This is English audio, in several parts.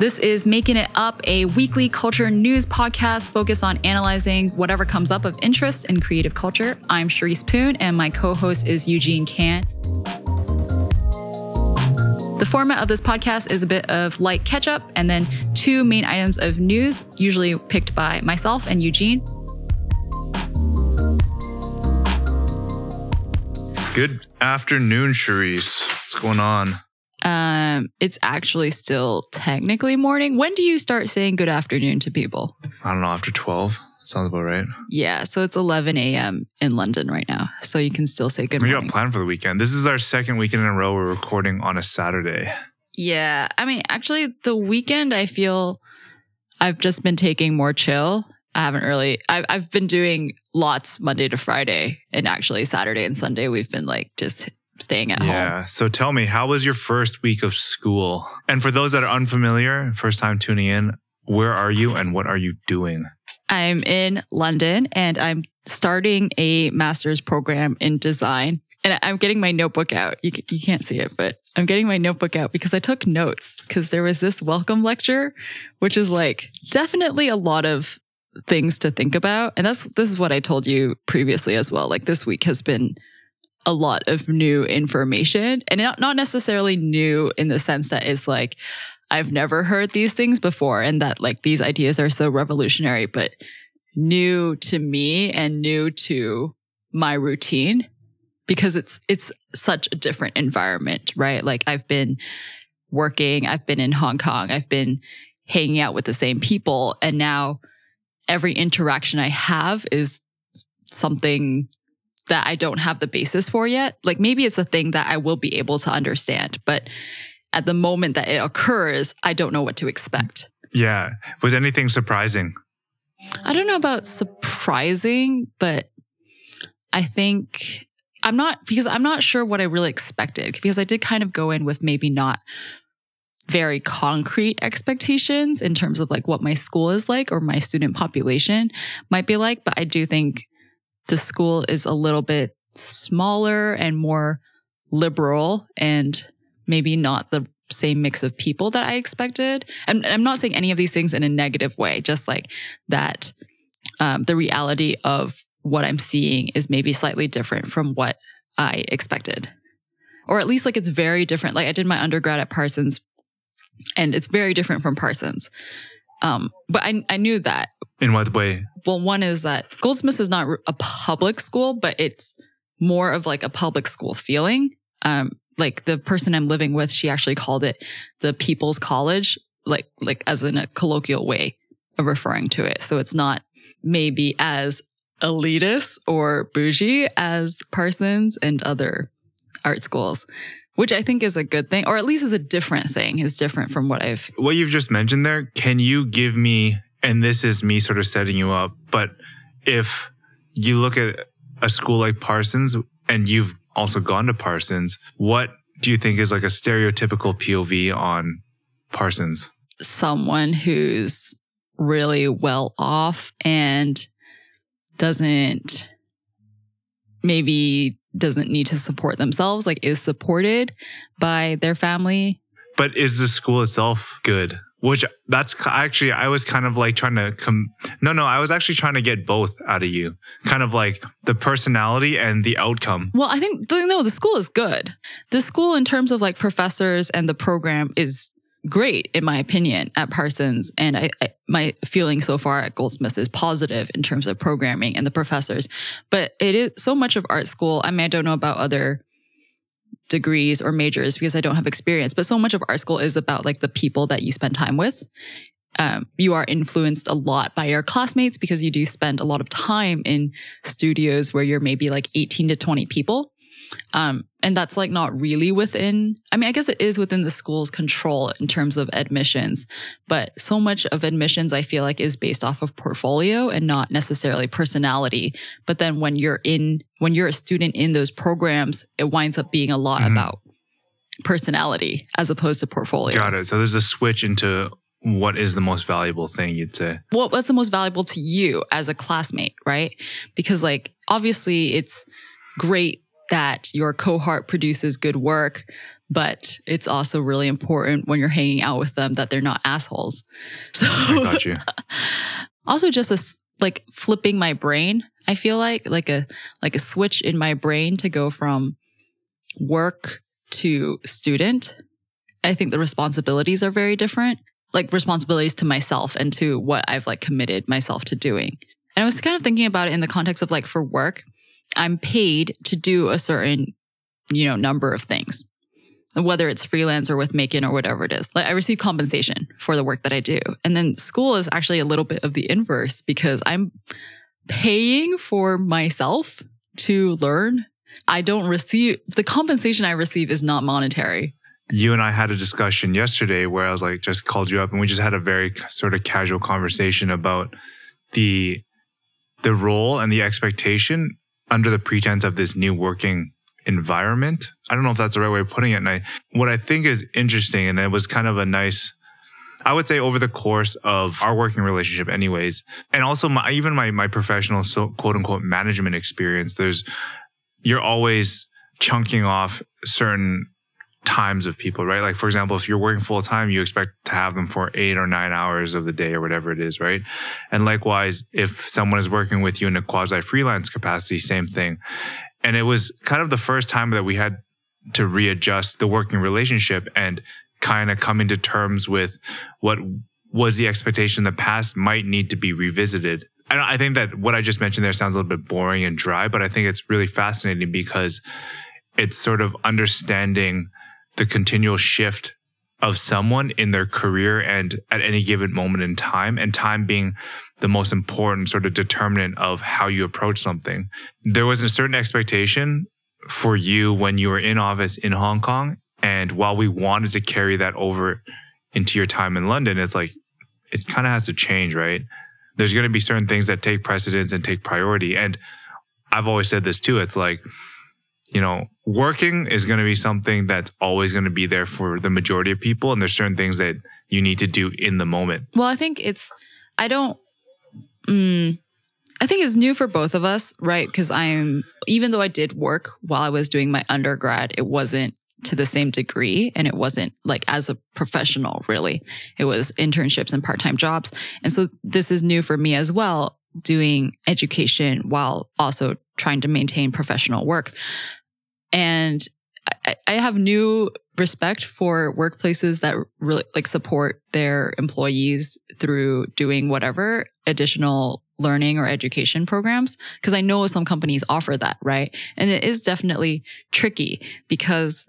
This is Making It Up, a weekly culture news podcast focused on analyzing whatever comes up of interest in creative culture. I'm Cherise Poon, and my co host is Eugene Kan. The format of this podcast is a bit of light catch up and then two main items of news, usually picked by myself and Eugene. Good afternoon, Cherise. What's going on? Um, it's actually still technically morning. When do you start saying good afternoon to people? I don't know, after 12? Sounds about right. Yeah, so it's 11 a.m. in London right now. So you can still say good We morning. got planned for the weekend. This is our second weekend in a row we're recording on a Saturday. Yeah, I mean, actually, the weekend I feel I've just been taking more chill. I haven't really. I've I've been doing lots Monday to Friday, and actually Saturday and Sunday we've been like just staying at home. Yeah. So tell me, how was your first week of school? And for those that are unfamiliar, first time tuning in, where are you and what are you doing? I'm in London and I'm starting a master's program in design. And I'm getting my notebook out. You, you can't see it, but I'm getting my notebook out because I took notes because there was this welcome lecture, which is like definitely a lot of things to think about. And that's, this is what I told you previously as well. Like this week has been a lot of new information and not, not necessarily new in the sense that it's like, I've never heard these things before and that like these ideas are so revolutionary, but new to me and new to my routine because it's, it's such a different environment, right? Like I've been working, I've been in Hong Kong, I've been hanging out with the same people. And now every interaction I have is something that I don't have the basis for yet. Like maybe it's a thing that I will be able to understand, but at the moment that it occurs, I don't know what to expect. Yeah. Was anything surprising? I don't know about surprising, but I think I'm not because I'm not sure what I really expected because I did kind of go in with maybe not very concrete expectations in terms of like what my school is like or my student population might be like. But I do think the school is a little bit smaller and more liberal and maybe not the same mix of people that I expected. And I'm not saying any of these things in a negative way, just like that um, the reality of what I'm seeing is maybe slightly different from what I expected. Or at least like it's very different. Like I did my undergrad at Parsons and it's very different from Parsons. Um, but I, I knew that. In what way? Well, one is that Goldsmiths is not a public school, but it's more of like a public school feeling. Um, like the person I'm living with, she actually called it the People's College, like like as in a colloquial way of referring to it. So it's not maybe as elitist or bougie as Parsons and other art schools, which I think is a good thing, or at least is a different thing. Is different from what I've. What you've just mentioned there, can you give me, and this is me sort of setting you up, but if you look at a school like Parsons and you've also gone to Parsons, what do you think is like a stereotypical POV on Parsons? someone who's really well off and doesn't maybe doesn't need to support themselves, like is supported by their family. But is the school itself good? Which that's actually, I was kind of like trying to come. No, no, I was actually trying to get both out of you. Kind of like the personality and the outcome. Well, I think the- no, the school is good. The school, in terms of like professors and the program, is great in my opinion at Parsons. And I, I, my feeling so far at Goldsmiths is positive in terms of programming and the professors. But it is so much of art school. I mean, I don't know about other degrees or majors because I don't have experience, but so much of art school is about like the people that you spend time with. Um, you are influenced a lot by your classmates because you do spend a lot of time in studios where you're maybe like 18 to 20 people. Um, and that's like not really within, I mean, I guess it is within the school's control in terms of admissions, but so much of admissions I feel like is based off of portfolio and not necessarily personality. But then when you're in, when you're a student in those programs, it winds up being a lot Mhm. about personality as opposed to portfolio. Got it. So there's a switch into what is the most valuable thing you'd say. what was the most valuable to you as a classmate, right? Because like obviously it's great that your cohort produces good work, but it's also really important when you're hanging out with them that they're not assholes. So I got you. also just a like flipping my brain. I feel like like a like a switch in my brain to go from work to student. I think the responsibilities are very different, like responsibilities to myself and to what I've like committed myself to doing. And I was kind of thinking about it in the context of like for work, I'm paid to do a certain, you know, number of things, whether it's freelance or with Maekan or whatever it is. Like I receive compensation for the work that I do. And then school is actually a little bit of the inverse because I'm paying for myself to learn. I don't receive the compensation I receive is not monetary. You and I had a discussion yesterday where I was like, just called you up and we just had a very sort of casual conversation about the the role and the expectation under the pretense of this new working environment. I don't know if that's the right way of putting it. And I, what I think is interesting, and it was kind of a nice, I would say over the course of our working relationship anyways, and also my, even my, my professional, so quote unquote management experience, there's, you're always chunking off certain times of people, right? Like, for example, if you're working full time, you expect to have them for eight or nine hours of the day or whatever it is, right? And likewise, if someone is working with you in a quasi freelance capacity, same thing. And it was kind of the first time that we had to readjust the working relationship and kind of come into terms with what was the expectation in the past might need to be revisited. And I think that what I just mentioned there sounds a little bit boring and dry, but I think it's really fascinating because it's sort of understanding the continual shift of someone in their career and at any given moment in time and time being the most important sort of determinant of how you approach something. There was a certain expectation for you when you were in office in Hong Kong. And while we wanted to carry that over into your time in London, it's like, it kind of has to change, right? There's going to be certain things that take precedence and take priority. And I've always said this too. It's like, you know, working is going to be something that's always going to be there for the majority of people. And there's certain things that you need to do in the moment. Well, I think it's, I don't, mm, I think it's new for both of us, right? Because I'm, even though I did work while I was doing my undergrad, it wasn't to the same degree and it wasn't like as a professional, really. It was internships and part time jobs. And so this is new for me as well, doing education while also trying to maintain professional work. And I, I have new respect for workplaces that really like support their employees through doing whatever additional learning or education programs because I know some companies offer that, right? And it is definitely tricky because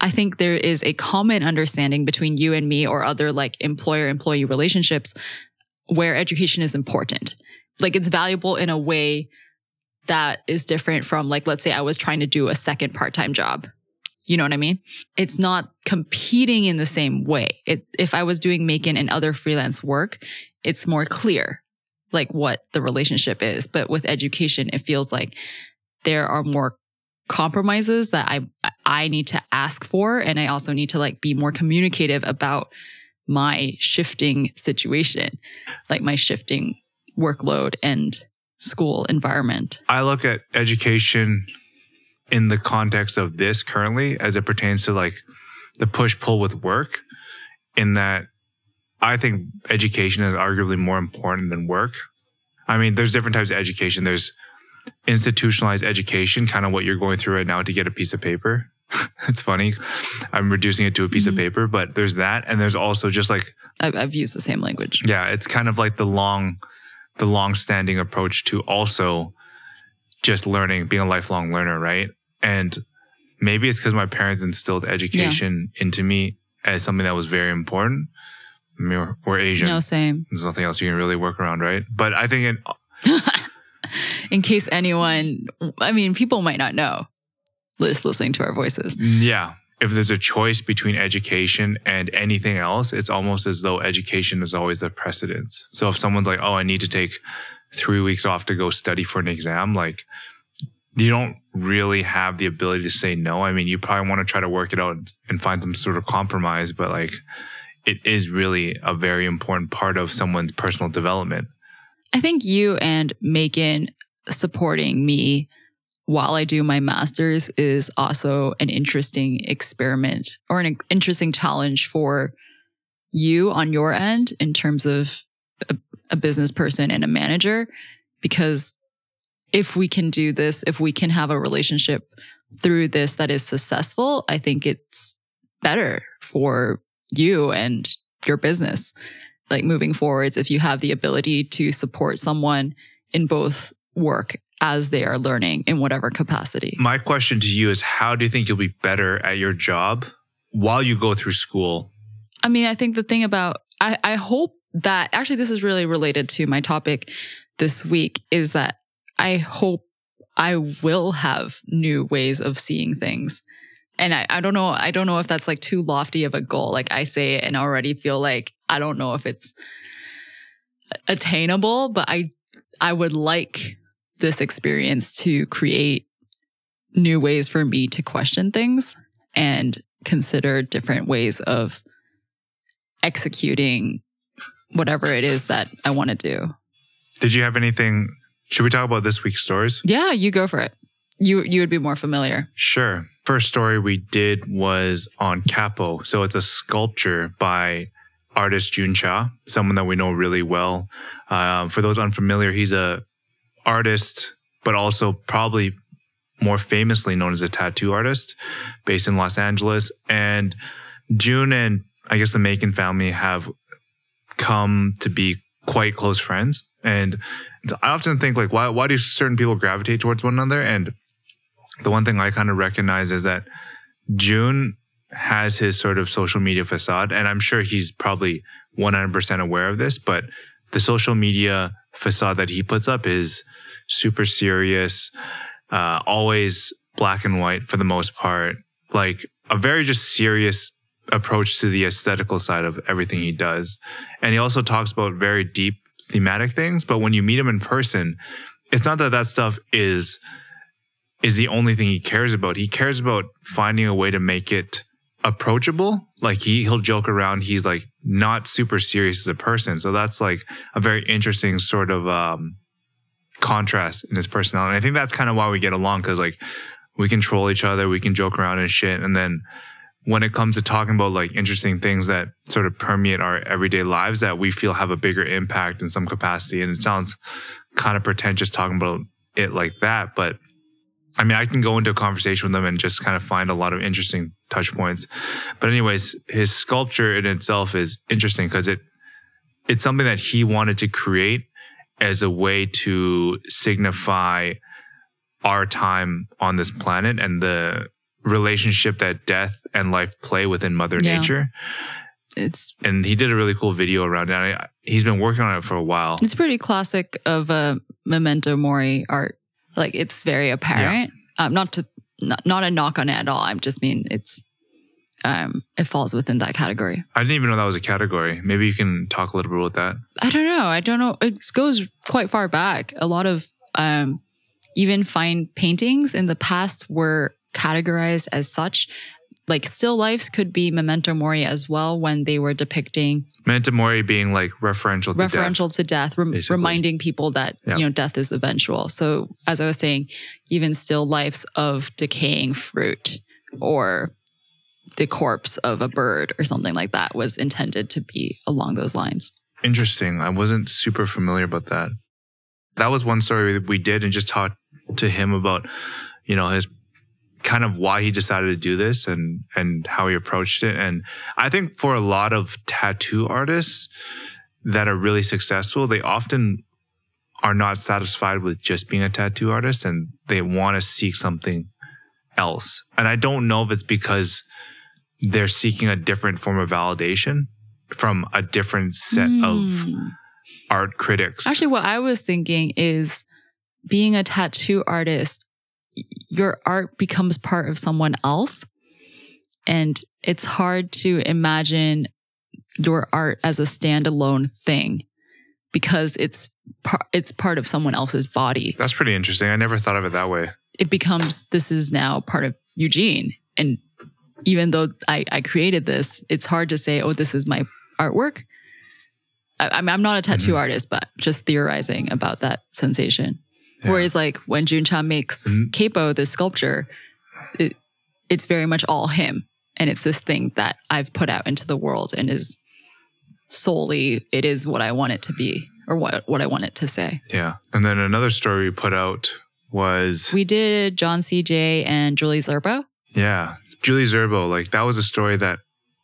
I think there is a common understanding between you and me or other like employer employee relationships where education is important. Like it's valuable in a way that is different from like, let's say I was trying to do a second part-time job. You know what I mean? It's not competing in the same way. It, if I was doing Maekan and other freelance work, it's more clear like what the relationship is. But with education, it feels like there are more compromises that I, I need to ask for. And I also need to like be more communicative about my shifting situation, like my shifting workload and school environment. I look at education in the context of this currently as it pertains to like the push pull with work in that I think education is arguably more important than work. I mean, there's different types of education. There's institutionalized education, kind of what you're going through right now to get a piece of paper. it's funny. I'm reducing it to a piece mm-hmm. of paper, but there's that. And there's also just like, I've, I've used the same language. Yeah. It's kind of like the long, the long-standing approach to also just learning, being a lifelong learner, right? And maybe it's because my parents instilled education yeah. into me as something that was very important. I mean, we're, we're, Asian. No, same. There's nothing else you can really work around, right? But I think in in case anyone, I mean, people might not know just listening to our voices. Yeah if there's a choice between education and anything else, it's almost as though education is always the precedence. So if someone's like, oh, I need to take three weeks off to go study for an exam, like you don't really have the ability to say no. I mean, you probably want to try to work it out and find some sort of compromise, but like it is really a very important part of someone's personal development. I think you and Maekan supporting me while I do my master's is also an interesting experiment or an interesting challenge for you on your end in terms of a, a business person and a manager. Because if we can do this, if we can have a relationship through this that is successful, I think it's better for you and your business. Like moving forwards, if you have the ability to support someone in both work as they are learning in whatever capacity. My question to you is how do you think you'll be better at your job while you go through school? I mean, I think the thing about, I, I hope that actually this is really related to my topic this week is that I hope I will have new ways of seeing things. And I, I don't know, I don't know if that's like too lofty of a goal. Like I say it and already feel like I don't know if it's attainable, but I, I would like this experience to create new ways for me to question things and consider different ways of executing whatever it is that I want to do. Did you have anything? Should we talk about this week's stories? Yeah, you go for it. You you would be more familiar. Sure. First story we did was on Capo. So it's a sculpture by artist Jun Cha, someone that we know really well. Uh, for those unfamiliar, he's a artist, but also probably more famously known as a tattoo artist based in Los Angeles. And Jun and I guess the Maekan family have come to be quite close friends. And I often think like, why, why do certain people gravitate towards one another? And the one thing I kind of recognize is that Jun has his sort of social media facade. And I'm sure he's probably 100% aware of this, but the social media facade that he puts up is super serious, uh, always black and white for the most part, like a very just serious approach to the aesthetical side of everything he does. And he also talks about very deep thematic things, but when you meet him in person, it's not that that stuff is is the only thing he cares about. He cares about finding a way to make it approachable. Like he he'll joke around. He's like not super serious as a person. So that's like a very interesting sort of um contrast in his personality. And I think that's kind of why we get along because like we control each other, we can joke around and shit. And then when it comes to talking about like interesting things that sort of permeate our everyday lives that we feel have a bigger impact in some capacity. And it sounds kind of pretentious talking about it like that, but I mean, I can go into a conversation with them and just kind of find a lot of interesting touch points. But anyways, his sculpture in itself is interesting because it, it's something that he wanted to create as a way to signify our time on this planet and the relationship that death and life play within mother Yeah. nature. It's And he did a really cool video around it. I, he's been working on it for a while. it's pretty classic of a memento mori art. Like it's very apparent. Um, not to not, not a knock on it at all. i'm just mean it's um it falls within that category. I didn't even know that was a category. Maybe you can talk a little bit about that. I don't know. I don't know. It goes quite far back. A lot of um, even fine paintings in the past were categorized as such. Like still lifes could be memento mori as well when they were depicting Memento mori being like referential to referential death. to death, rem- reminding people that Yeah. you know death is eventual. So as I was saying, even still lifes of decaying fruit or the corpse of a bird or something like that was intended to be along those lines. Interesting. I wasn't super familiar about that. That was one story that we did and just talked to him about, you know, his kind of why he decided to do this and, and how he approached it. And I think for a lot of tattoo artists that are really successful, they often are not satisfied with just being a tattoo artist and they want to seek something else. And I don't know if it's because they're seeking a different form of validation from a different set of Hmm. art critics. Actually, what I was thinking is being a tattoo artist, your art becomes part of someone else. And it's hard to imagine your art as a standalone thing because it's par- it's part of someone else's body. That's pretty interesting. I never thought of it that way. It becomes this is now part of Eugene. And even though I, I created this, it's hard to say, oh, this is my artwork. I, I'm, I'm not a tattoo Mhm. artist, but just theorizing about that sensation. Yeah. Whereas like when Jun Cha makes Mhm. Capo, this sculpture, it, it's very much all him. And it's this thing that I've put out into the world and is solely, it is what I want it to be or what, what I want it to say. Yeah. And then another story we put out was We did John C Jay and Julie Zerbo. Yeah. Julie Zerbo, like that was a story that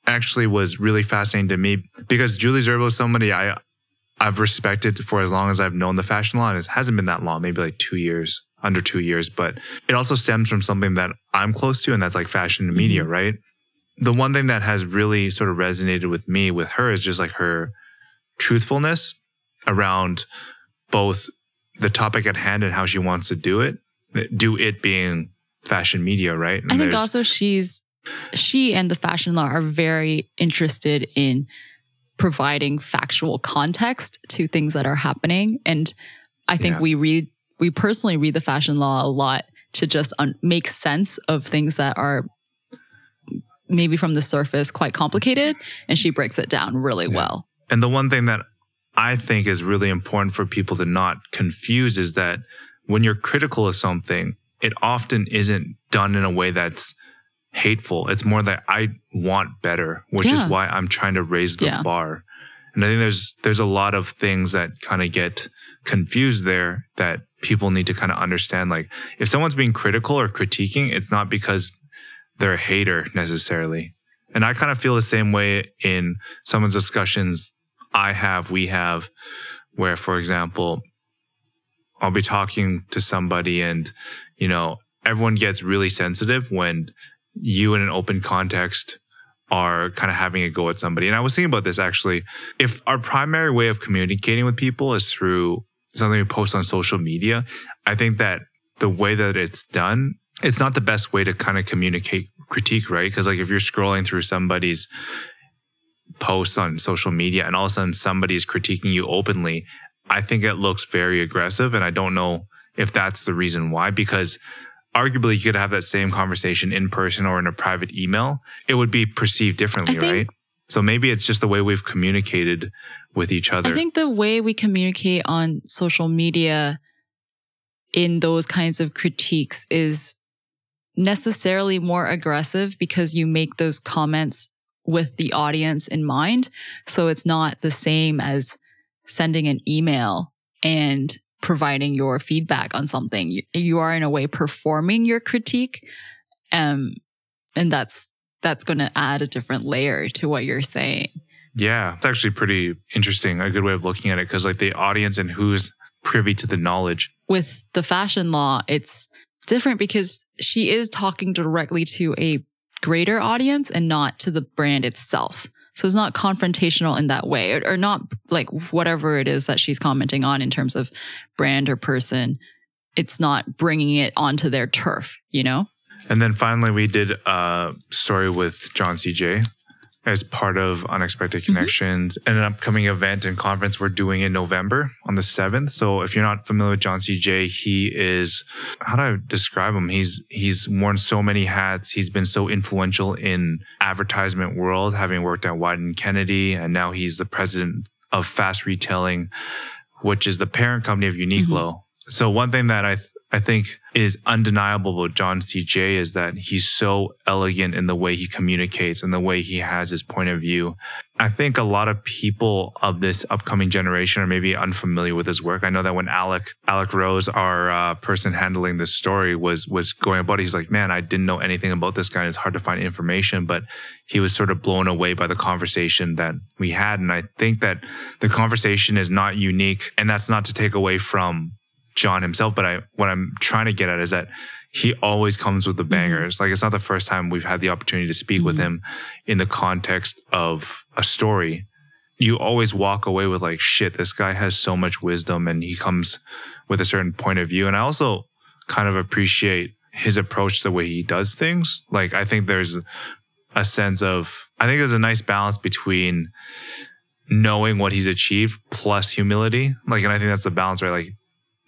actually was really fascinating to me because Julie Zerbo is somebody I I've respected for as long as I've known the fashion law. And it hasn't been that long, maybe like two years, under two years, but it also stems from something that I'm close to, and that's like fashion and media, mm-hmm. right? The one thing that has really sort of resonated with me with her is just like her truthfulness around both the topic at hand and how she wants to do it. Do it being fashion media, right? And I think also she's, she and the fashion law are very interested in providing factual context to things that are happening. And I think Yeah. we read, we personally read the fashion law a lot to just un- make sense of things that are maybe from the surface quite complicated. And she breaks it down really Yeah. well. And the one thing that I think is really important for people to not confuse is that when you're critical of something, it often isn't done in a way that's hateful. It's more that I want better, which Yeah. is why I'm trying to raise the Yeah. bar. And I think there's there's a lot of things that kind of get confused there that people need to kind of understand. Like if someone's being critical or critiquing, it's not because they're a hater necessarily. And I kind of feel the same way in some of the discussions I have, we have, where, for example, I'll be talking to somebody and, you know, everyone gets really sensitive when you in an open context are kind of having a go at somebody. And I was thinking about this actually. If our primary way of communicating with people is through something we post on social media, I think that the way that it's done, it's not the best way to kind of communicate critique, right? Because like if you're scrolling through somebody's posts on social media and all of a sudden somebody's critiquing you openly, I think it looks very aggressive. And I don't know if that's the reason why, because arguably you could have that same conversation in person or in a private email. It would be perceived differently, think- right? So maybe it's just the way we've communicated with each other. I think the way we communicate on social media in those kinds of critiques is necessarily more aggressive because you make those comments with the audience in mind. So it's not the same as sending an email and providing your feedback on something. You, you are in a way performing your critique. Um, and that's, that's going to add a different layer to what you're saying. Yeah, it's actually pretty interesting. A good way of looking at it because like the audience and who's privy to the knowledge. with the fashion law, it's different because she is talking directly to a greater audience and not to the brand itself. So it's not confrontational in that way or, or not like whatever it is that she's commenting on in terms of brand or person. It's not bringing it onto their turf, you know? And then finally, we did a story with John C Jay as part of Unexpected mm-hmm. Connections and an upcoming event and conference we're doing in November on the 7th. So if you're not familiar with John C Jay, he is, how do I describe him? He's, he's worn so many hats. He's been so influential in advertisement world, having worked at Wieden+Kennedy. And now he's the president of Fast Retailing, which is the parent company of Uniqlo. Mm-hmm. So one thing that I, th- I think is undeniable about John C Jay is that he's so elegant in the way he communicates and the way he has his point of view. I think a lot of people of this upcoming generation are maybe unfamiliar with his work. I know that when Alec, Alec Rose, our uh, person handling this story was, was going about it, he's like, man, I didn't know anything about this guy. It's hard to find information, but he was sort of blown away by the conversation that we had. And I think that the conversation is not unique and that's not to take away from John himself, but I what I'm trying to get at is that he always comes with the bangers. Like it's not the first time we've had the opportunity to speak with Mhm. him in the context of a story. You always walk away with like, shit, this guy has so much wisdom and he comes with a certain point of view. And I also kind of appreciate his approach, the way he does things. Like I think there's a sense of, I think there's a nice balance between knowing what he's achieved plus humility. Like, and I think that's the balance, right? Like,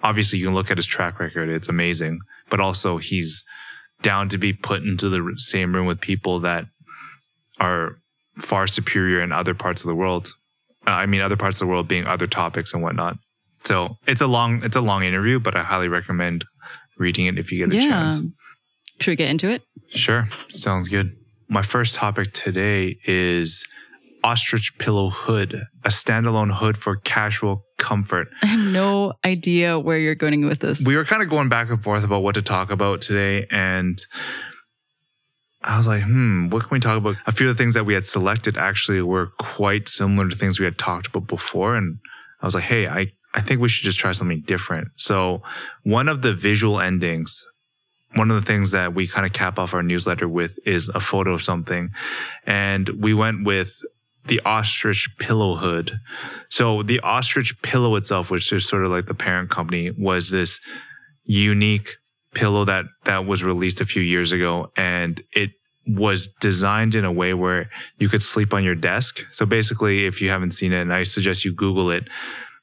obviously you can look at his track record. It's amazing, but also he's down to be put into the same room with people that are far superior in other parts of the world. Uh, I mean, other parts of the world being other topics and whatnot. So it's a long it's a long interview, but I highly recommend reading it if you get a yeah. chance. Should we get into it? Sure, sounds good. My first topic today is ostrich pillow hood, a standalone hood for casual comfort. I have no idea where you're going with this. We were kind of going back and forth about what to talk about today, and I was like, hmm, what can we talk about? A few of the things that we had selected actually were quite similar to things we had talked about before. And I was like, hey, I, I think we should just try something different. So one of the visual endings, one of the things that we kind of cap off our newsletter with is a photo of something. And we went with the ostrich pillow hood. So the ostrich pillow itself, which is sort of like the parent company, was this unique pillow that that was released a few years ago and it was designed in a way where you could sleep on your desk. So basically, if you haven't seen it, and I suggest you Google it,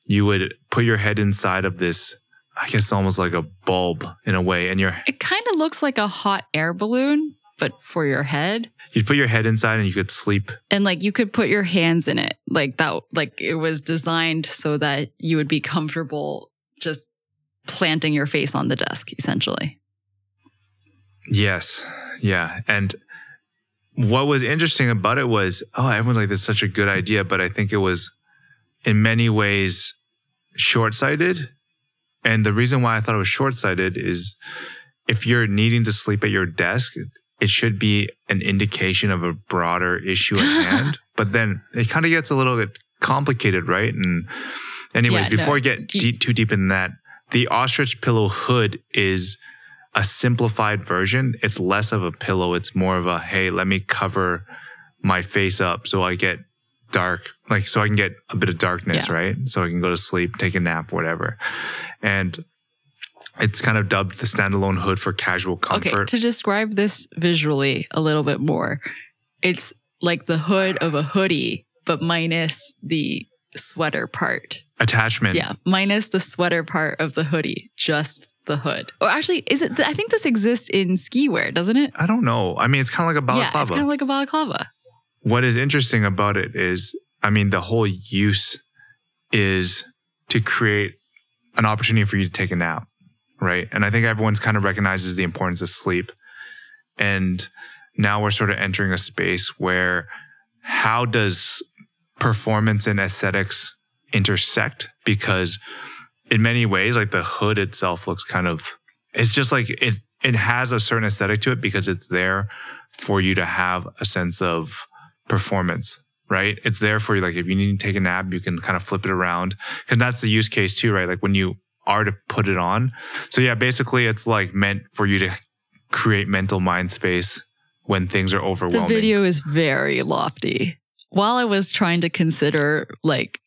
you would put your head inside of this, I guess almost like a bulb in a way. And your it kind of looks like a hot air balloon, but for your head. you'd put your head inside and you could sleep. And like you could put your hands in it. Like that like it was designed so that you would be comfortable just planting your face on the desk, essentially. Yes. Yeah. And what was interesting about it was, oh, everyone's like, this is such a good idea. But I think it was in many ways short sighted. And the reason why I thought it was short sighted is if you're needing to sleep at your desk, it should be an indication of a broader issue at hand. But then it kind of gets a little bit complicated, right? And anyways, Yeah, no, before we get you- deep, too deep in that, the ostrich pillow hood is a simplified version. It's less of a pillow. It's more of a, hey, let me cover my face up so I get dark, like so I can get a bit of darkness, Yeah. right? So I can go to sleep, take a nap, whatever. And it's kind of dubbed the standalone hood for casual comfort. Okay, to describe this visually a little bit more, it's like the hood of a hoodie, but minus the sweater part. Attachment. Yeah, minus the sweater part of the hoodie, just the hood. Or actually, is it? I think this exists in ski wear, doesn't it? I don't know. I mean, it's kind of like a Yeah, it's kind of like a balaclava. what is interesting about it is, I mean, the whole use is to create an opportunity for you to take a nap, right? And I think everyone's kind of recognizes the importance of sleep. And now we're sort of entering a space where how does performance and aesthetics intersect? Because in many ways, like the hood itself looks kind of, it's just like it, it has a certain aesthetic to it because it's there for you to have a sense of performance, right? It's there for you. Like if you need to take a nap, you can kind of flip it around. And that's the use case too, right? Like when you are to put it on. So yeah, basically it's like meant for you to create mental mind space when things are overwhelming. The video is very lofty. While I was trying to consider, like,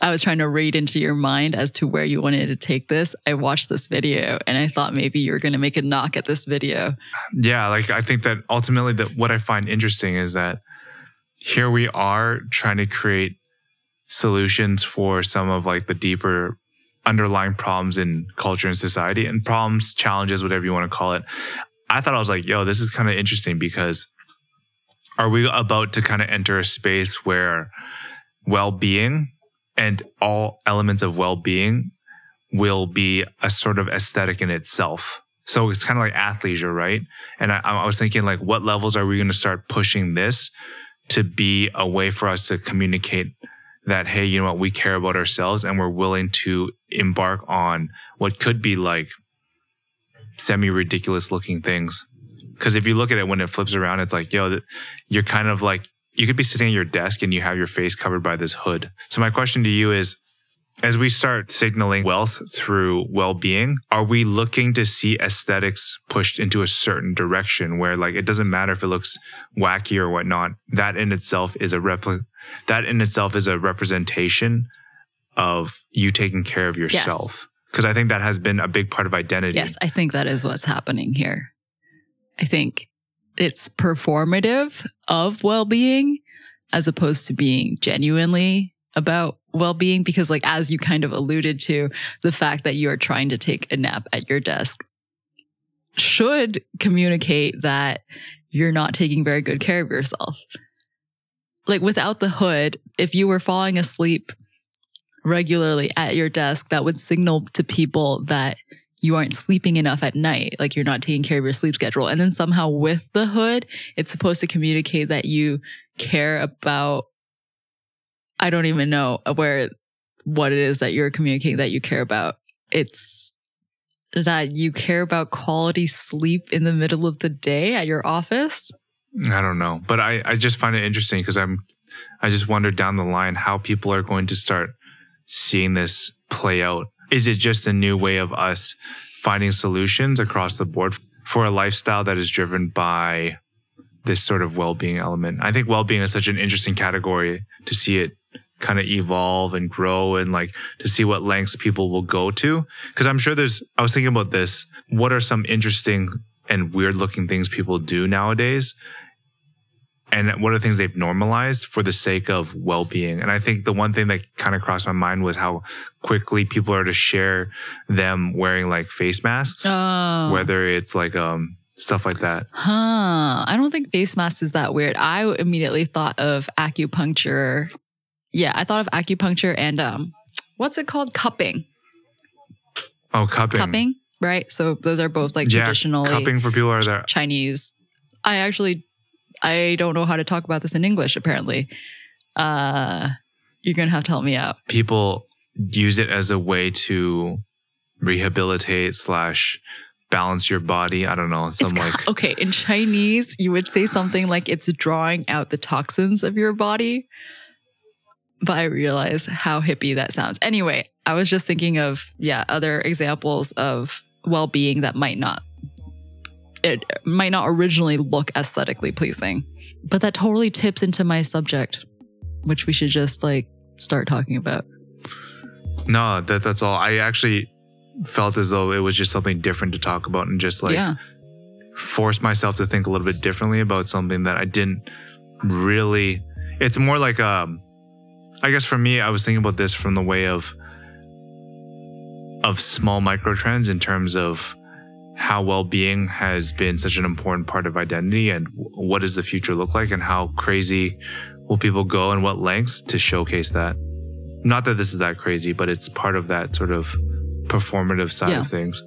I was trying to read into your mind as to where you wanted to take this. I watched this video and I thought maybe you were going to make a knock at this video. yeah, like I think that ultimately that what I find interesting is that here we are trying to create solutions for some of like the deeper underlying problems in culture and society and problems, challenges, whatever you want to call it. I thought I was like, yo, this is kind of interesting because are we about to kind of enter a space where well-being and all elements of well-being will be a sort of aesthetic in itself? So it's kind of like athleisure, right? And I, I was thinking, like, what levels are we going to start pushing this to be a way for us to communicate that, hey, you know what, we care about ourselves and we're willing to embark on what could be like semi ridiculous looking things. Because if you look at it when it flips around, it's like, yo, you're kind of like, you could be sitting at your desk and you have your face covered by this hood. So my question to you is, as we start signaling wealth through well-being, are we looking to see aesthetics pushed into a certain direction where like it doesn't matter if it looks wacky or whatnot? That in itself is a repli- that in itself is a representation of you taking care of yourself. Because I think that has been a big part of identity. Yes, I think that is what's happening here. I think it's performative of well being as opposed to being genuinely about well being. Because, like, as you kind of alluded to, the fact that you are trying to take a nap at your desk should communicate that you're not taking very good care of yourself. Like, without the hood, if you were falling asleep regularly at your desk that would signal to people that you aren't sleeping enough at night, like you're not taking care of your sleep schedule. And then somehow with the hood, it's supposed to communicate that you care about, I don't even know where, what it is that you're communicating that you care about. It's that you care about quality sleep in the middle of the day at your office. I don't know, but I, I just find it interesting because I'm, I just wonder down the line how people are going to start seeing this play out is it just a new way of us finding solutions across the board for a lifestyle that is driven by this sort of well-being element? I think well-being is such an interesting category to see it kind of evolve and grow and like to see what lengths people will go to. Cause I'm sure there's, I was thinking about this. What are some interesting and weird looking things people do nowadays? And one of the things they've normalized for the sake of well-being and i think the one thing that kind of crossed my mind was how quickly people are to share them wearing like face masks Oh. whether it's like um stuff like that Huh. I don't think face masks is that weird. I immediately thought of acupuncture. Yeah, I thought of acupuncture and um what's it called? Cupping. oh cupping Cupping, right? So those are both like yeah traditionally cupping for people are that Chinese. I actually I don't know how to talk about this in English apparently. Uh you're going to have to help me out. people use it as a way to rehabilitate slash balance your body i don't know some It's like okay, in Chinese, you would say something like it's drawing out the toxins of your body. But I realize how hippie that sounds. Anyway, I was just thinking of, yeah, other examples of well being that might not, it might not originally look aesthetically pleasing. But that totally tips into my subject, which we should just like start talking about. no that that's all i actually felt as though it was just something different to talk about and just like yeah. force myself to think a little bit differently about something that I didn't really. It's more like um, I guess for me, I was thinking about this from the way of of small micro trends in terms of how well-being has been such an important part of identity and what does the future look like and how crazy will people go and what lengths to showcase that not that this is that crazy but it's part of that sort of performative side Yeah. of things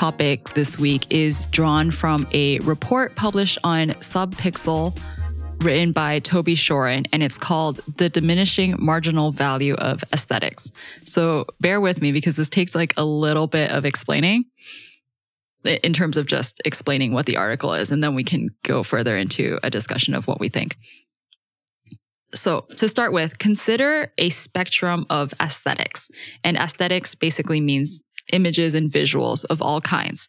topic this week is drawn from a report published on Subpixel written by Toby Shorin, and it's called The Diminishing Marginal Value of Aesthetics. So bear with me because this takes like a little bit of explaining in terms of just explaining what the article is, and then we can go further into a discussion of what we think. So, to start with, consider a spectrum of aesthetics. And aesthetics basically means images and visuals of all kinds.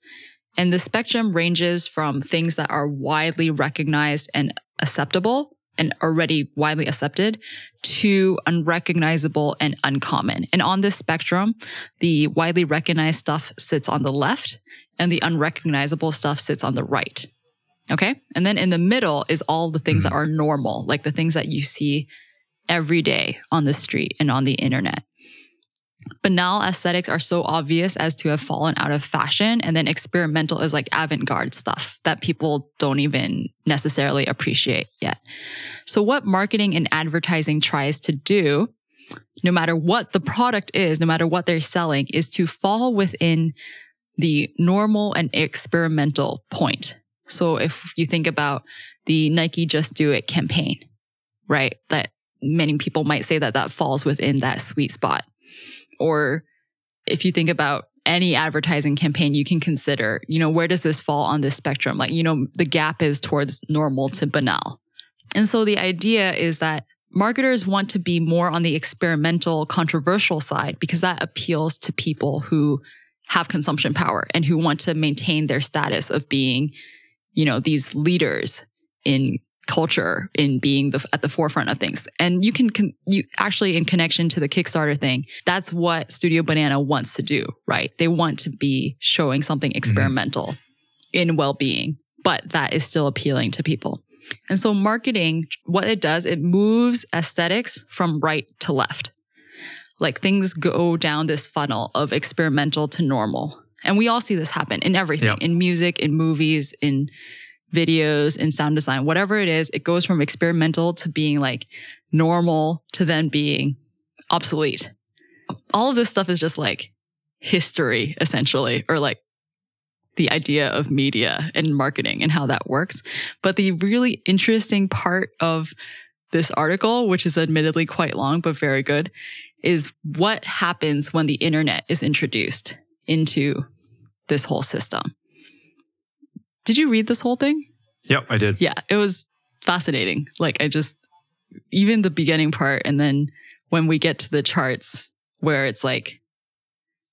And the spectrum ranges from things that are widely recognized and acceptable and already widely accepted to unrecognizable and uncommon. And on this spectrum, the widely recognized stuff sits on the left and the unrecognizable stuff sits on the right. Okay. And then in the middle is all the things hmm. that are normal, like the things that you see every day on the street and on the internet. Banal aesthetics are so obvious as to have fallen out of fashion. And then experimental is like avant garde stuff that people don't even necessarily appreciate yet. So, what marketing and advertising tries to do, no matter what the product is, no matter what they're selling, is to fall within the normal and experimental point. So, if you think about the Nike Just Do It campaign, right? That many people might say that that falls within that sweet spot or if you think about any advertising campaign you can consider, you know, where does this fall on this spectrum? Like, you know, the gap is towards normal to banal. And so the idea is that marketers want to be more on the experimental, controversial side because that appeals to people who have consumption power and who want to maintain their status of being, you know, these leaders in culture in being the at the forefront of things. And you can con- you actually in connection to the Kickstarter thing, that's what Studio Banana wants to do, right? They want to be showing something mm-hmm. experimental in well-being, but that is still appealing to people. And so marketing, what it does, it moves aesthetics from right to left. Like things go down this funnel of experimental to normal. And we all see this happen in everything, Yep. in music, in movies, in videos, and sound design, whatever it is, it goes from experimental to being like normal to then being obsolete. All of this stuff is just like history, essentially, or like the idea of media and marketing and how that works. But the really interesting part of this article, which is admittedly quite long, but very good, is what happens when the internet is introduced into this whole system. Did you read this whole thing? Yep, I did. Yeah, it was fascinating. Like I just, even the beginning part, and then when we get to the charts where it's like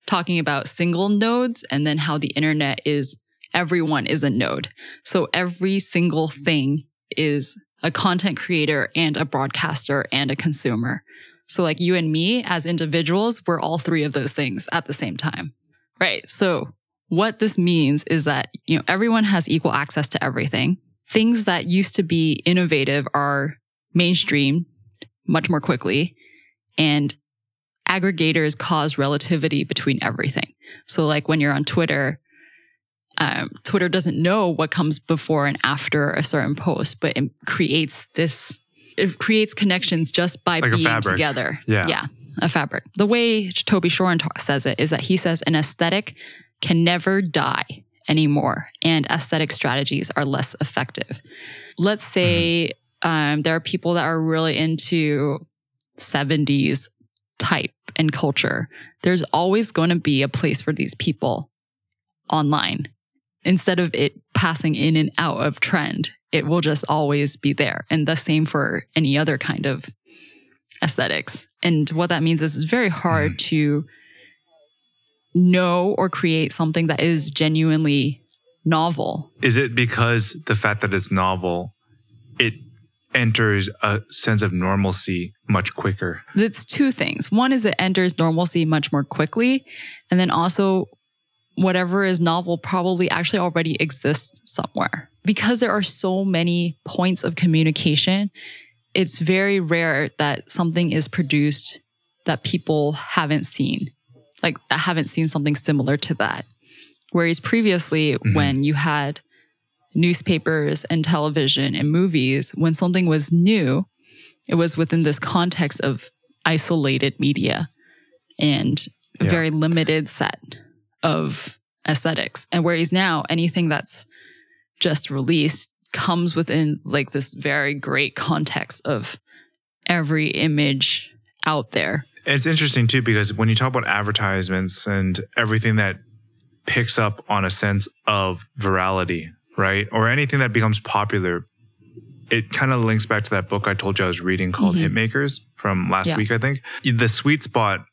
talking about single nodes and then how the internet is everyone is a node. So every single thing is a content creator and a broadcaster and a consumer. So like you and me as individuals, we're all three of those things at the same time. Right. So what this means is that, you know, everyone has equal access to everything. Things that used to be innovative are mainstream much more quickly and aggregators cause relativity between everything. So like when you're on Twitter, um, Twitter doesn't know what comes before and after a certain post, but it creates this, it creates connections just by Like being together. Yeah. Yeah. A fabric. The way Toby Shorin ta- says it is that he says an aesthetic can never die anymore and aesthetic strategies are less effective. Let's say um, there are people that are really into 70s type and culture. There's always going to be a place for these people online. Instead of it passing in and out of trend, it will just always be there. And the same for any other kind of aesthetics. And what that means is it's very hard to know or create something that is genuinely novel. Is it because the fact that it's novel, it enters a sense of normalcy much quicker? It's two things. One is it enters normalcy much more quickly. And then also, whatever is novel probably actually already exists somewhere. Because there are so many points of communication, it's very rare that something is produced that people haven't seen, like that haven't seen something similar to that. Whereas previously, mm-hmm. when you had newspapers and television and movies, when something was new, it was within this context of isolated media and a Yeah. very limited set of aesthetics. And whereas now anything that's just released comes within like this very great context of every image out there. It's interesting too because when you talk about advertisements and everything that picks up on a sense of virality, right? Or anything that becomes popular, it kind of links back to that book I told you I was reading called Hitmakers from last Yeah. week, I think. The sweet spot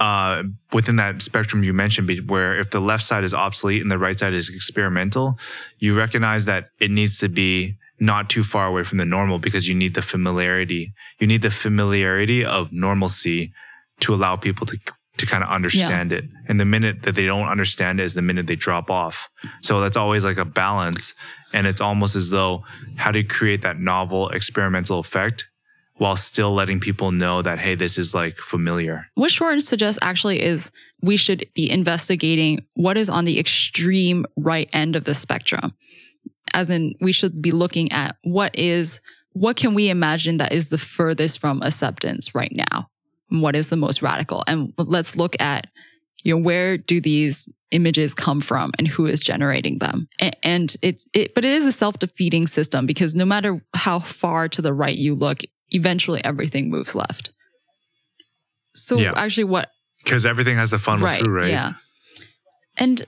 uh, within that spectrum you mentioned, where if the left side is obsolete and the right side is experimental, you recognize that it needs to be not too far away from the normal because you need the familiarity. You need the familiarity of normalcy to allow people to to kind of understand it. And the minute that they don't understand it is the minute they drop off. So that's always like a balance. And it's almost as though how do you create that novel experimental effect while still letting people know that, hey, this is like familiar. What Shorin suggests actually is we should be investigating what is on the extreme right end of the spectrum. As in, we should be looking at what is, what can we imagine that is the furthest from acceptance right now? And what is the most radical? And let's look at, you know, where do these images come from and who is generating them? A- And it's, it, but it is a self-defeating system because no matter how far to the right you look, eventually everything moves left. So Yeah. actually what Because everything has to funnel through, right? yeah. And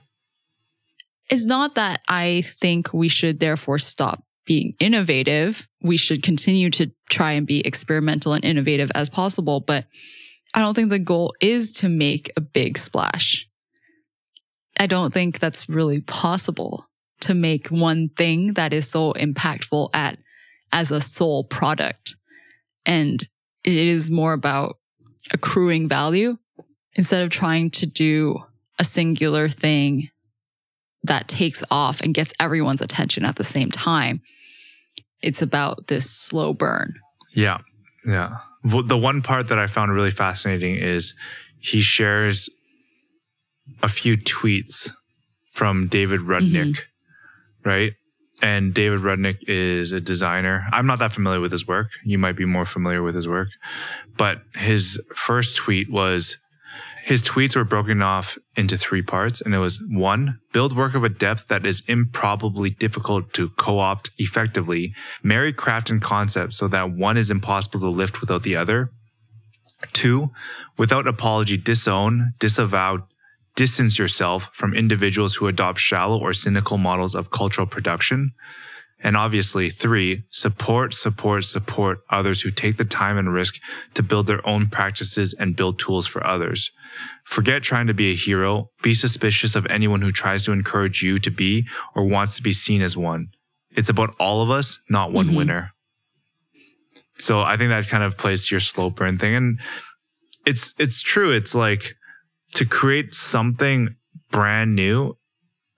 it's not that I think we should therefore stop being innovative. We should continue to try and be experimental and innovative as possible. But I don't think the goal is to make a big splash. I don't think that's really possible to make one thing that is so impactful at as a sole product. And it is more about accruing value instead of trying to do a singular thing that takes off and gets everyone's attention at the same time. it's about this slow burn. Yeah. Yeah. The one part that I found really fascinating is he shares a few tweets from David Rudnick, mm-hmm. right? And David Rudnick is a designer. I'm not that familiar with his work. You might be more familiar with his work. But his first tweet was his tweets were broken off into three parts. And it was one, build work of a depth that is improbably difficult to co-opt effectively. Marry craft and concept so that one is impossible to lift without the other. Two, without apology, disown, disavow, distance yourself from individuals who adopt shallow or cynical models of cultural production. And obviously, three, support, support, support others who take the time and risk to build their own practices and build tools for others. Forget trying to be a hero. Be suspicious of anyone who tries to encourage you to be or wants to be seen as one. It's about all of us, not one mm-hmm. winner. So I think that kind of plays to your slow burn thing. And it's, it's true. It's like to create something brand new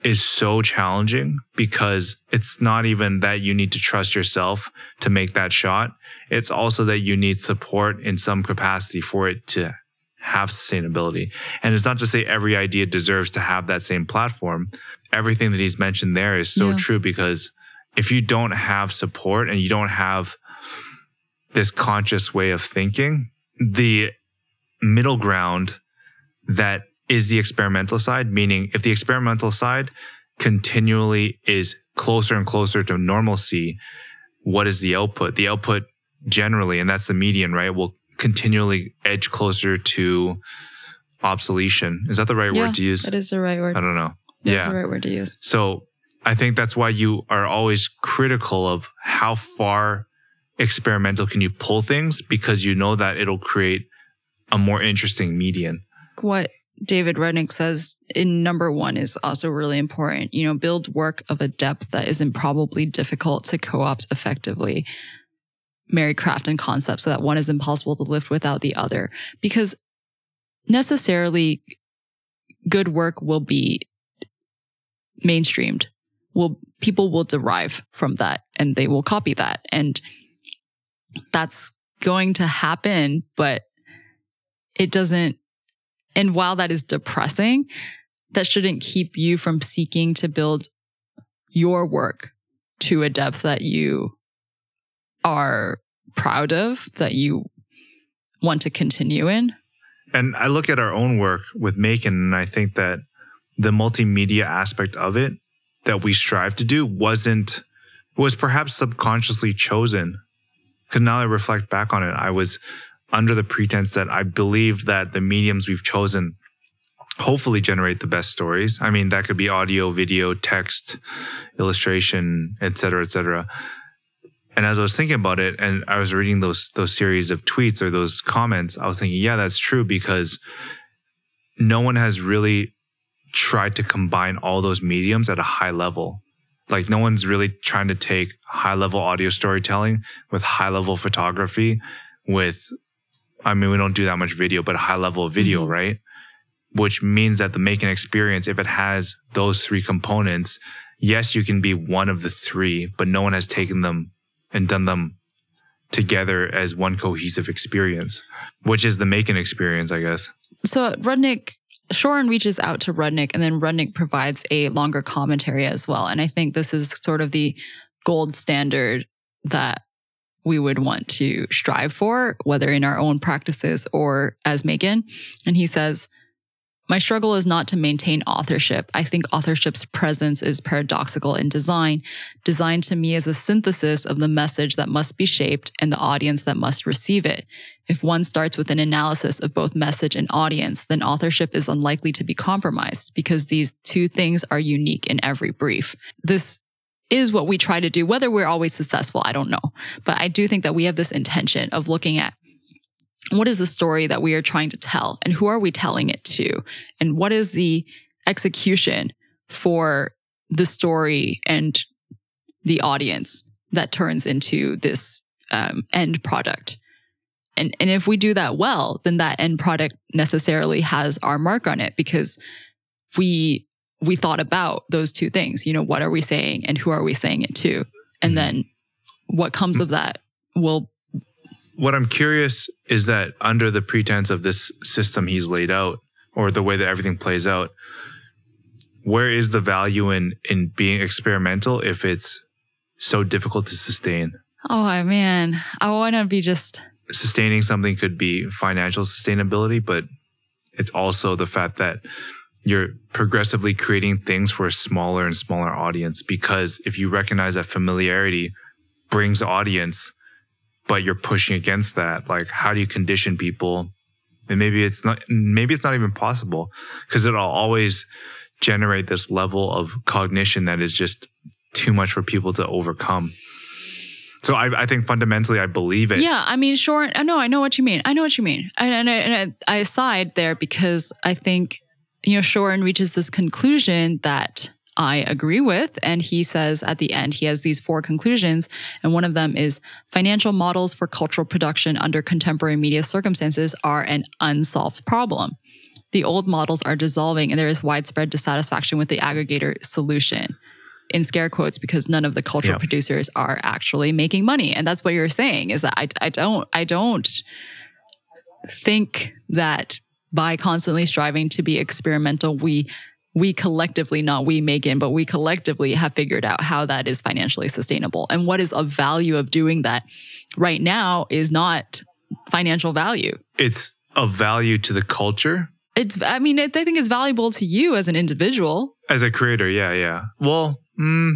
is so challenging because it's not even that you need to trust yourself to make that shot. It's also that you need support in some capacity for it to have sustainability. And it's not to say every idea deserves to have that same platform. Everything that he's mentioned there is so yeah. true because if you don't have support and you don't have this conscious way of thinking, the middle ground that is the experimental side, meaning if the experimental side continually is closer and closer to normalcy, what is the output? The output generally, and that's the median, right? Will continually edge closer to obsolescence. Is that the right yeah, word to use? That is the right word. I don't know. That's yeah. the right word to use. So I think that's why you are always critical of how far experimental can you pull things because you know that it'll create a more interesting median. What David Rudnick says in number one is also really important. You know, build work of a depth that is improbably difficult to co-opt effectively. Marry craft and concept so that one is impossible to lift without the other. Because necessarily good work will be mainstreamed. Will people will derive from that and they will copy that. And that's going to happen, but it doesn't and while that is depressing, that shouldn't keep you from seeking to build your work to a depth that you are proud of, that you want to continue in. And I look at our own work with Maekan, and I think that the multimedia aspect of it that we strive to do wasn't, was perhaps subconsciously chosen. Because now I reflect back on it, I was under the pretense that I believe that the mediums we've chosen hopefully generate the best stories. I mean, that could be audio, video, text, illustration, et cetera, et cetera. And as I was thinking about it and I was reading those, those series of tweets or those comments, I was thinking, yeah, that's true because no one has really tried to combine all those mediums at a high level. Like no one's really trying to take high level audio storytelling with high level photography with I mean, we don't do that much video, but a high level of video, mm-hmm. right? Which means that the Maekan experience, if it has those three components, yes, you can be one of the three, but no one has taken them and done them together as one cohesive experience, which is the Maekan experience, I guess. So Rudnick, Shorin reaches out to Rudnick and then Rudnick provides a longer commentary as well. And I think this is sort of the gold standard that we would want to strive for, whether in our own practices or as Maekan. And he says, my struggle is not to maintain authorship. I think authorship's presence is paradoxical in design. Design to me is a synthesis of the message that must be shaped and the audience that must receive it. If one starts with an analysis of both message and audience, then authorship is unlikely to be compromised because these two things are unique in every brief. This is what we try to do. Whether we're always successful, I don't know. But I do think that we have this intention of looking at what is the story that we are trying to tell and who are we telling it to? And what is the execution for the story and the audience that turns into this um, end product? And, and if we do that well, then that end product necessarily has our mark on it because we we thought about those two things. You know, what are we saying and who are we saying it to? And mm-hmm. then what comes of that will what I'm curious is that under the pretense of this system he's laid out or the way that everything plays out, where is the value in in being experimental if it's so difficult to sustain? Oh man, I want to be just sustaining something could be financial sustainability, but it's also the fact that you're progressively creating things for a smaller and smaller audience because if you recognize that familiarity brings audience, but you're pushing against that, like how do you condition people? And maybe it's not, maybe it's not even possible because it'll always generate this level of cognition that is just too much for people to overcome. So I, I think fundamentally I believe it. Yeah, I mean, sure. I know, I know what you mean. I know what you mean. And, and, I, and I, I side there because I think, you know, Shorin reaches this conclusion that I agree with. And he says at the end, he has these four conclusions. And one of them is financial models for cultural production under contemporary media circumstances are an unsolved problem the old models are dissolving and there is widespread dissatisfaction with the aggregator solution in scare quotes because none of the cultural producers are actually making money and that's what you're saying is that I, I don't i don't think that by constantly striving to be experimental we we collectively not we Maekan but we collectively have figured out how that is financially sustainable. And what is of value of doing that right now is not financial value. It's of value to the culture? It's i mean i think it's valuable to you as an individual. As a creator yeah yeah. Well mm,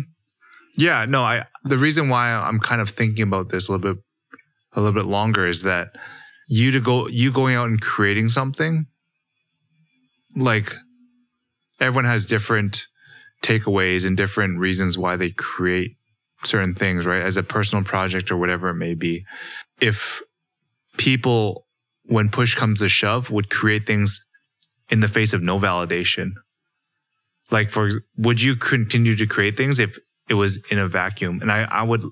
yeah no i the reason why i'm kind of thinking about this a little bit a little bit longer is that you to go you going out and creating something like everyone has different takeaways and different reasons why they create certain things right as a personal project or whatever it may be if people when push comes to shove would create things in the face of no validation? Like, for would you continue to create things if it was in a vacuum? And I, I would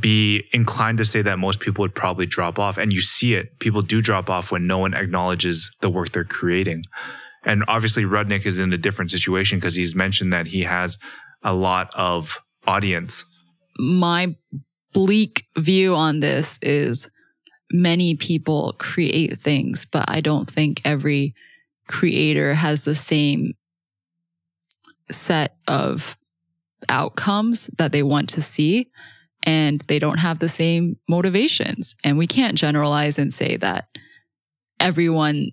be inclined to say that most people would probably drop off. And you see it. People do drop off when no one acknowledges the work they're creating. And obviously, Rudnick is in a different situation because he's mentioned that he has a lot of audience. My bleak view on this is many people create things, but I don't think every creator has the same set of outcomes that they want to see and they don't have the same motivations. And we can't generalize and say that everyone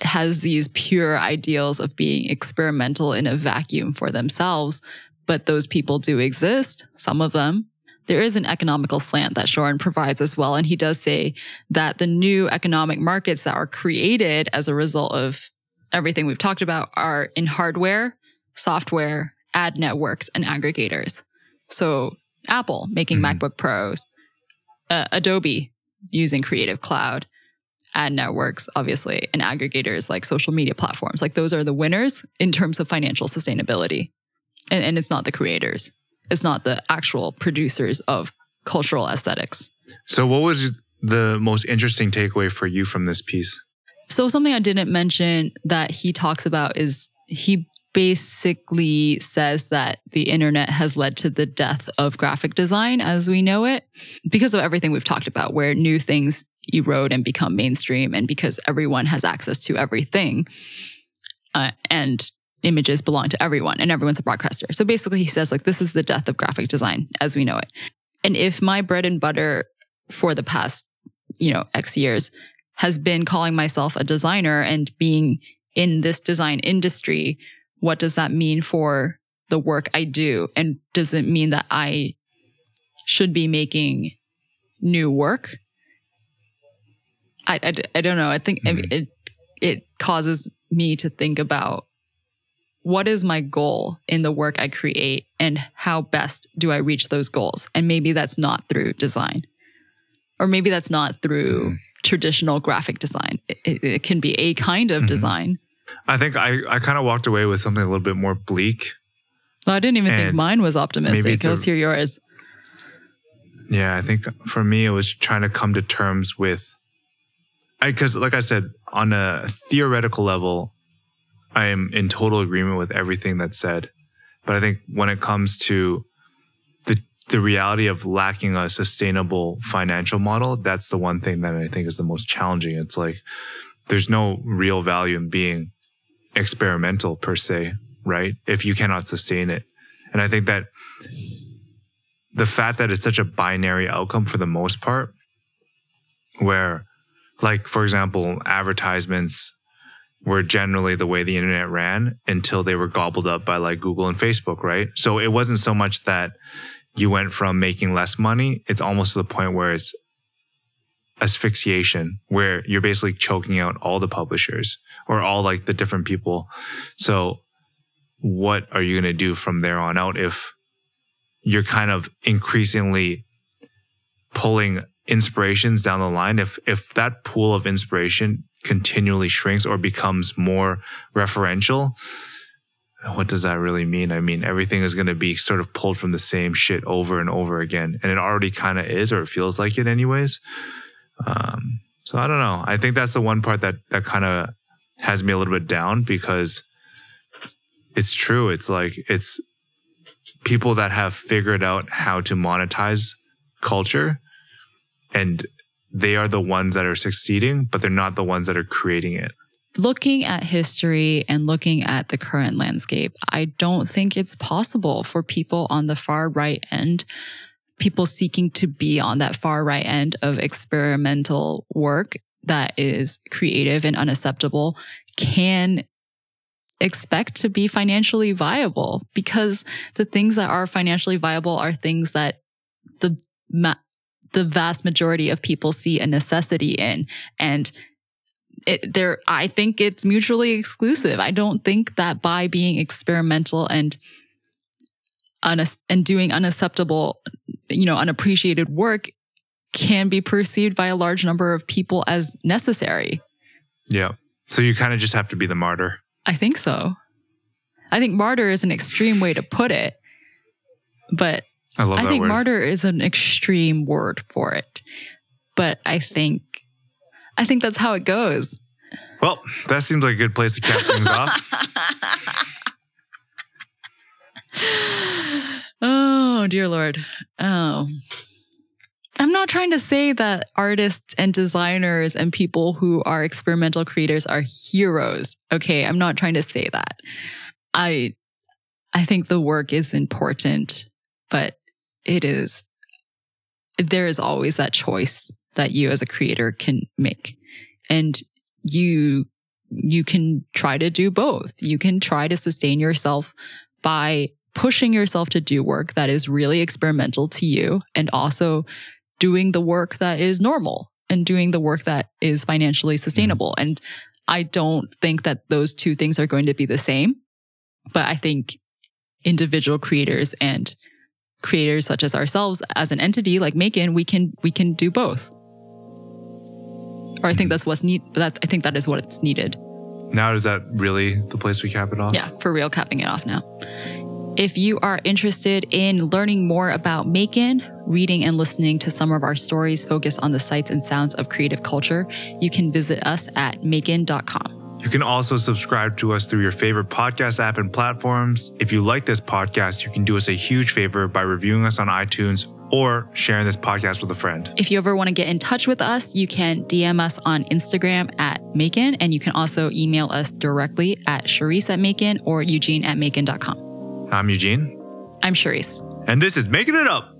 has these pure ideals of being experimental in a vacuum for themselves, but those people do exist, some of them there is an economical slant that Shorin provides as well. And he does say that the new economic markets that are created as a result of everything we've talked about are in hardware, software, ad networks, and aggregators. So Apple making mm-hmm. MacBook Pros, uh, Adobe using Creative Cloud, ad networks, obviously, and aggregators like social media platforms. Like those are the winners in terms of financial sustainability. And, and it's not the creators. It's not the actual producers of cultural aesthetics. So, what was the most interesting takeaway for you from this piece? So, something I didn't mention that he talks about is he basically says that the internet has led to the death of graphic design as we know it because of everything we've talked about, where new things erode and become mainstream, and because everyone has access to everything. Uh, and images belong to everyone and everyone's a broadcaster. So basically he says like this is the death of graphic design as we know it. And if my bread and butter for the past, you know, X years has been calling myself a designer and being in this design industry, what does that mean for the work I do? And does it mean that I should be making new work? I, I, I don't know. I think mm-hmm. it, it causes me to think about what is my goal in the work I create and how best do I reach those goals? And maybe that's not through design, or maybe that's not through mm. traditional graphic design. It, it, can be a kind of mm-hmm. design. I think I, I kind of walked away with something a little bit more bleak. Well, I didn't even and think mine was optimistic. Let's hear yours. Yeah, I think for me, it was trying to come to terms with, because like I said, on a theoretical level, I am in total agreement with everything that's said. But I think when it comes to the the reality of lacking a sustainable financial model, that's the one thing that I think is the most challenging. It's like there's no real value in being experimental per se, right? If you cannot sustain it. And I think that the fact that it's such a binary outcome for the most part, where like, for example, advertisements were generally the way the internet ran until they were gobbled up by like Google and Facebook, right? So it wasn't so much that you went from making less money. It's almost to the point where it's asphyxiation, where you're basically choking out all the publishers or all like the different people. So what are you going to do from there on out if you're kind of increasingly pulling inspirations down the line? If, if that pool of inspiration continually shrinks or becomes more referential, what does that really mean? I mean, everything is going to be sort of pulled from the same shit over and over again. And it already kind of is, or it feels like it anyways. Um, so I don't know. I think that's the one part that, that kind of has me a little bit down because it's true. It's like, it's people that have figured out how to monetize culture and they are the ones that are succeeding, but they're not the ones that are creating it. Looking at history and looking at the current landscape, I don't think it's possible for people on the far right end, people seeking to be on that far right end of experimental work that is creative and unacceptable can expect to be financially viable because the things that are financially viable are things that the the vast majority of people see a necessity in. And it, there, I think it's mutually exclusive. I don't think that by being experimental and and doing unacceptable, you know, unappreciated work can be perceived by a large number of people as necessary. Yeah. So you kind of just have to be the martyr. I think so. I think martyr is an extreme way to put it, but I love I think word. martyr is an extreme word for it. But I think I think that's how it goes. Well, that seems like a good place to cap things off. oh, dear Lord. Oh. I'm not trying to say that artists and designers and people who are experimental creators are heroes. Okay. I'm not trying to say that. I, I think the work is important, but it is, there is always that choice that you as a creator can make. And you, you can try to do both. You can try to sustain yourself by pushing yourself to do work that is really experimental to you and also doing the work that is normal and doing the work that is financially sustainable. Mm-hmm. And I don't think that those two things are going to be the same, but I think individual creators and creators such as ourselves as an entity like Maekan, we can we can do both. Or I think mm-hmm. that's what's need that I think that is what it's needed. Now is that really the place we cap it off? Yeah, for real capping it off now. If you are interested in learning more about Maekan, reading and listening to some of our stories focused on the sights and sounds of creative culture, you can visit us at maekan.com. You can also subscribe to us through your favorite podcast app and platforms. If you like this podcast, you can do us a huge favor by reviewing us on iTunes or sharing this podcast with a friend. If you ever want to get in touch with us, you can DM us on Instagram at Maekan, and you can also email us directly at Charisse at Maekan or Eugene at Maekan.com. I'm Eugene. I'm Charisse. And this is Making It Up.